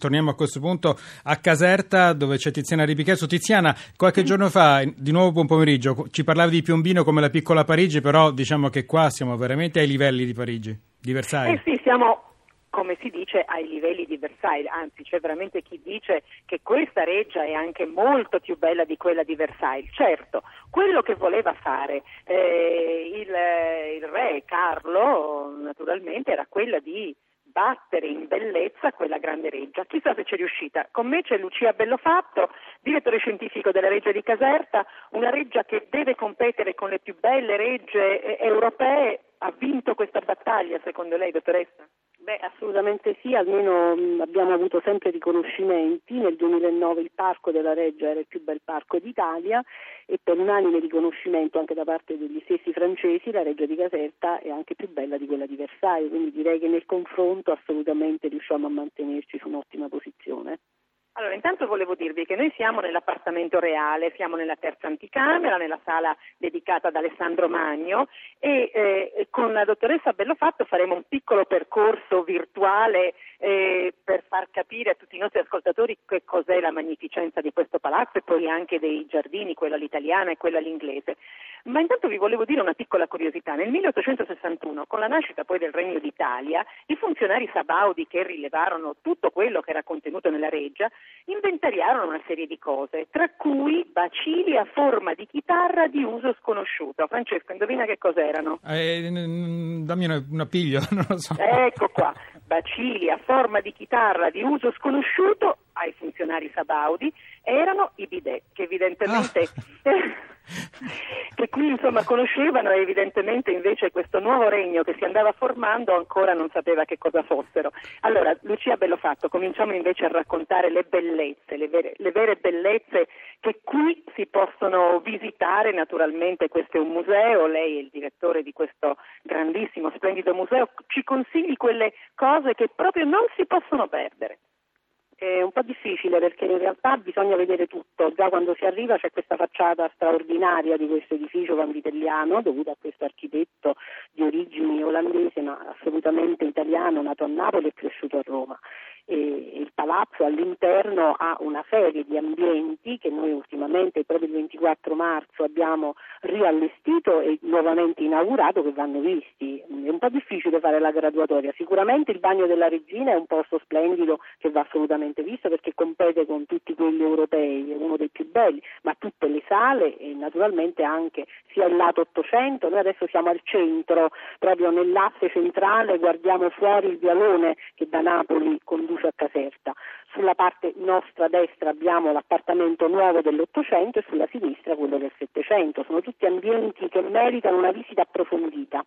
Torniamo a questo punto a Caserta dove c'è Tiziana Ripichesso. Tiziana, qualche giorno fa, di nuovo buon pomeriggio, ci parlavi di Piombino come la piccola Parigi, però diciamo che qua siamo veramente ai livelli di Parigi, di Versailles. Eh sì, siamo come si dice ai livelli di Versailles, anzi c'è veramente chi dice che questa reggia è anche molto più bella di quella di Versailles. Certo, quello che voleva fare eh, il, il re Carlo naturalmente era quella di battere in bellezza quella grande reggia. Chissà se ci è riuscita. Con me c'è Lucia Bellofatto, direttore scientifico della Reggia di Caserta, una reggia che deve competere con le più belle regge eh, europee. Ha vinto questa battaglia, secondo lei, dottoressa? Beh, assolutamente sì, almeno abbiamo avuto sempre riconoscimenti. Nel 2009 il parco della Reggia era il più bel parco d'Italia e per unanime riconoscimento anche da parte degli stessi francesi la Reggia di Caserta è anche più bella di quella di Versailles, quindi direi che nel confronto assolutamente riusciamo a mantenerci su un'ottima posizione. Allora, intanto volevo dirvi che noi siamo nell'appartamento reale, siamo nella terza anticamera, nella sala dedicata ad Alessandro Magno e eh, con la dottoressa Bellofatto faremo un piccolo percorso virtuale eh, per far capire a tutti i nostri ascoltatori che cos'è la magnificenza di questo palazzo e poi anche dei giardini, quella all'italiana e quella all'inglese. Ma intanto vi volevo dire una piccola curiosità. Nel 1861, con la nascita poi del Regno d'Italia, i funzionari sabaudi che rilevarono tutto quello che era contenuto nella reggia inventariarono una serie di cose, tra cui bacili a forma di chitarra di uso sconosciuto. Francesco, indovina che cos'erano? Eh, dammi una, una piglio, non lo so. Ecco qua, bacili a forma di chitarra di uso sconosciuto ai funzionari sabaudi erano i bidet, che evidentemente... Ah. che qui insomma conoscevano e evidentemente invece questo nuovo regno che si andava formando ancora non sapeva che cosa fossero. Allora, Lucia Bellofatto, cominciamo invece a raccontare le bellezze, le vere, le vere bellezze che qui si possono visitare, naturalmente questo è un museo, lei è il direttore di questo grandissimo, splendido museo, ci consigli quelle cose che proprio non si possono perdere è un po' difficile perché in realtà bisogna vedere tutto. Già quando si arriva c'è questa facciata straordinaria di questo edificio vanvitelliano dovuto a questo architetto di origini olandese ma assolutamente italiano, nato a Napoli e cresciuto a Roma e il palazzo all'interno ha una serie di ambienti che noi ultimamente proprio il 24 marzo abbiamo riallestito e nuovamente inaugurato che vanno visti. Po' difficile fare la graduatoria, sicuramente il bagno della regina è un posto splendido che va assolutamente visto perché compete con tutti quelli europei, è uno dei più belli, ma tutte le sale e naturalmente anche sia il lato 800, noi adesso siamo al centro, proprio nell'asse centrale guardiamo fuori il vialone che da Napoli conduce a Caserta. Sulla parte nostra destra abbiamo l'appartamento nuovo dell'Ottocento e sulla sinistra quello del Settecento. Sono tutti ambienti che meritano una visita approfondita.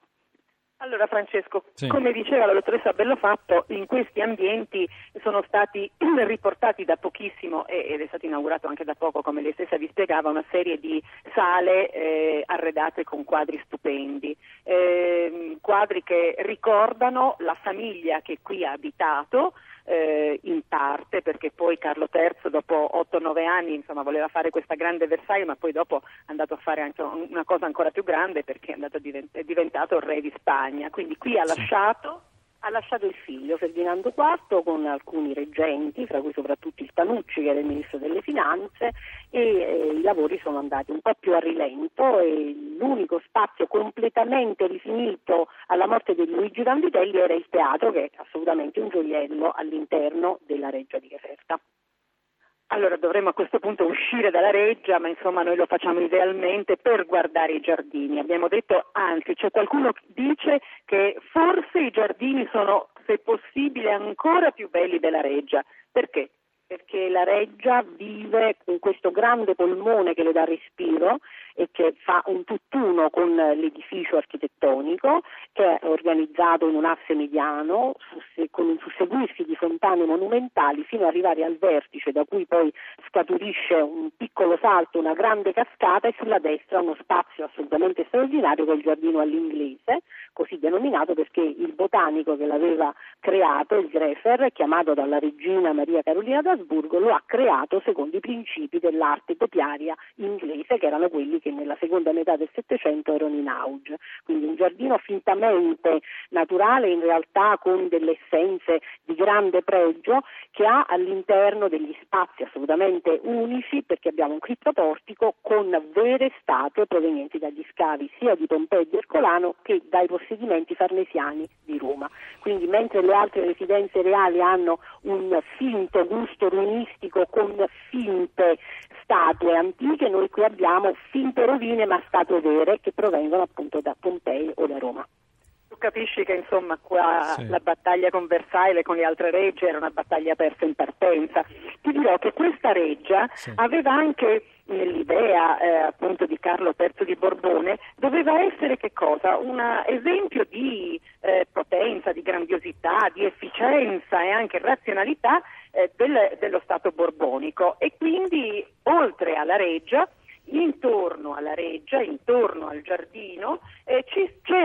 Francesco, sì. come diceva la dottoressa Bellofatto, in questi ambienti sono stati riportati da pochissimo ed è stato inaugurato anche da poco, come lei stessa vi spiegava, una serie di sale eh, arredate con quadri stupendi, eh, quadri che ricordano la famiglia che qui ha abitato, eh, in parte perché poi Carlo III dopo 8-9 anni insomma, voleva fare questa grande Versailles ma poi dopo è andato a fare anche una cosa ancora più grande perché è, divent- è diventato re di Spagna. Quindi qui ha lasciato ha lasciato il figlio Ferdinando IV con alcuni reggenti, fra cui soprattutto il Tanucci che era il ministro delle finanze e eh, i lavori sono andati un po' più a rilento e l'unico spazio completamente rifinito alla morte di Luigi Vanvitelli era il teatro che è assolutamente un gioiello all'interno della Reggia di Caserta. Allora dovremmo a questo punto uscire dalla reggia, ma insomma noi lo facciamo idealmente per guardare i giardini. Abbiamo detto, anzi, c'è qualcuno che dice che forse i giardini sono, se possibile, ancora più belli della reggia. Perché? perché la reggia vive con questo grande polmone che le dà respiro e che fa un tutt'uno con l'edificio architettonico che è organizzato in un asse mediano con un susseguirsi di fontane monumentali fino ad arrivare al vertice da cui poi scaturisce un piccolo salto, una grande cascata e sulla destra uno spazio assolutamente straordinario che è il giardino all'inglese, così denominato perché il botanico che l'aveva creato, il Grefer, chiamato dalla regina Maria Carolina d'Asburgo, lo ha creato secondo i principi dell'arte topiaria inglese che erano quelli che nella seconda metà del Settecento erano in auge, quindi un giardino fintamente naturale in realtà con delle essenze di grande pregio che ha all'interno degli spazi assolutamente unici perché abbiamo un criptoportico con vere statue provenienti dagli scavi sia di Pompei e di Ercolano che dai possedimenti farnesiani di Roma. Quindi mentre le altre residenze reali hanno un finto gusto runistico con finte statue antiche, noi qui abbiamo finte rovine ma statue vere che provengono appunto da Pompei o da Roma. Tu capisci che insomma qua sì. la battaglia con Versailles e con le altre regge era una battaglia persa in partenza. Ti dirò che questa reggia sì. aveva anche nell'idea eh, appunto di Carlo III di Borbone doveva essere che cosa? Un esempio di eh, potenza, di grandiosità, di efficienza e anche razionalità eh, del, dello Stato borbonico e quindi oltre alla reggia intorno alla reggia, intorno al giardino, eh,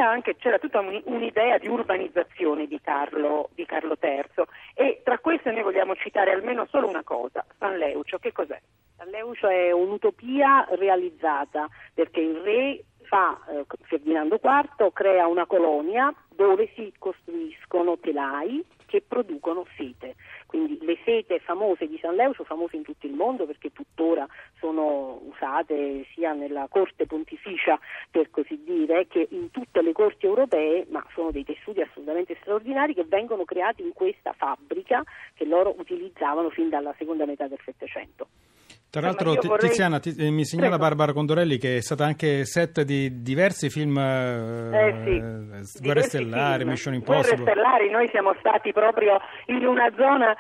anche, c'era tutta un'idea di urbanizzazione di Carlo, di Carlo, III e tra queste noi vogliamo citare almeno solo una cosa, San Leucio, che cos'è? San Leucio è un'utopia realizzata perché il re fa, eh, Ferdinando IV crea una colonia dove si costruiscono telai che producono sete. Quindi le sete famose di San Leucio, famose in tutto il mondo perché tuttora sono usate sia nella corte pontificia per così dire che in tutte le corti europee, ma sono dei tessuti assolutamente straordinari che vengono creati in questa fabbrica che loro utilizzavano fin dalla seconda metà del Settecento. Tra l'altro vorrei... Tiziana ti, eh, mi segnala Prego. Barbara Condorelli che è stata anche set di diversi film eh, sì, Guerre Stellari, film. Mission Impossible. Guerre Stellari, noi siamo stati proprio in una zona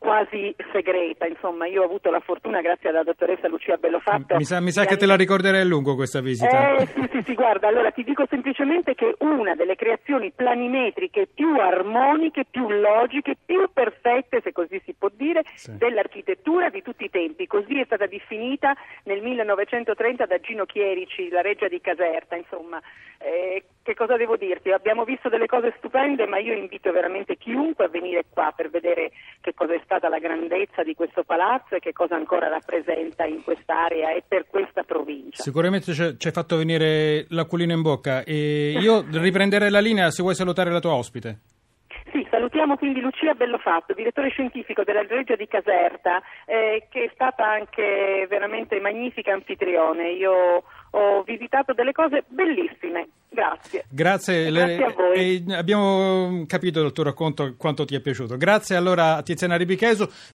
quasi segreta, insomma io ho avuto la fortuna grazie alla dottoressa Lucia Bellofatto mi sa, mi sa che te la ricorderei a lungo questa visita. Eh, sì, sì, sì, guarda, allora ti dico semplicemente che una delle creazioni planimetriche più armoniche, più logiche, più perfette, se così si può dire, sì. dell'architettura di tutti i tempi, così è stata definita nel 1930 da Gino Chierici, la reggia di Caserta, insomma. Eh, che cosa devo dirti? Abbiamo visto delle cose stupende, ma io invito veramente chiunque a venire qua per vedere che cosa è stata la grandezza di questo palazzo e che cosa ancora rappresenta in quest'area e per questa provincia. Sicuramente ci hai fatto venire l'acquolina in bocca e io riprenderei la linea se vuoi salutare la tua ospite. Salutiamo quindi Lucia Bellofatto, direttore scientifico della Regia di Caserta, eh, che è stata anche veramente magnifica anfitrione. Io ho visitato delle cose bellissime. Grazie. Grazie, Grazie a voi. abbiamo capito dal tuo racconto quanto ti è piaciuto. Grazie allora a Tiziana Ribicheso.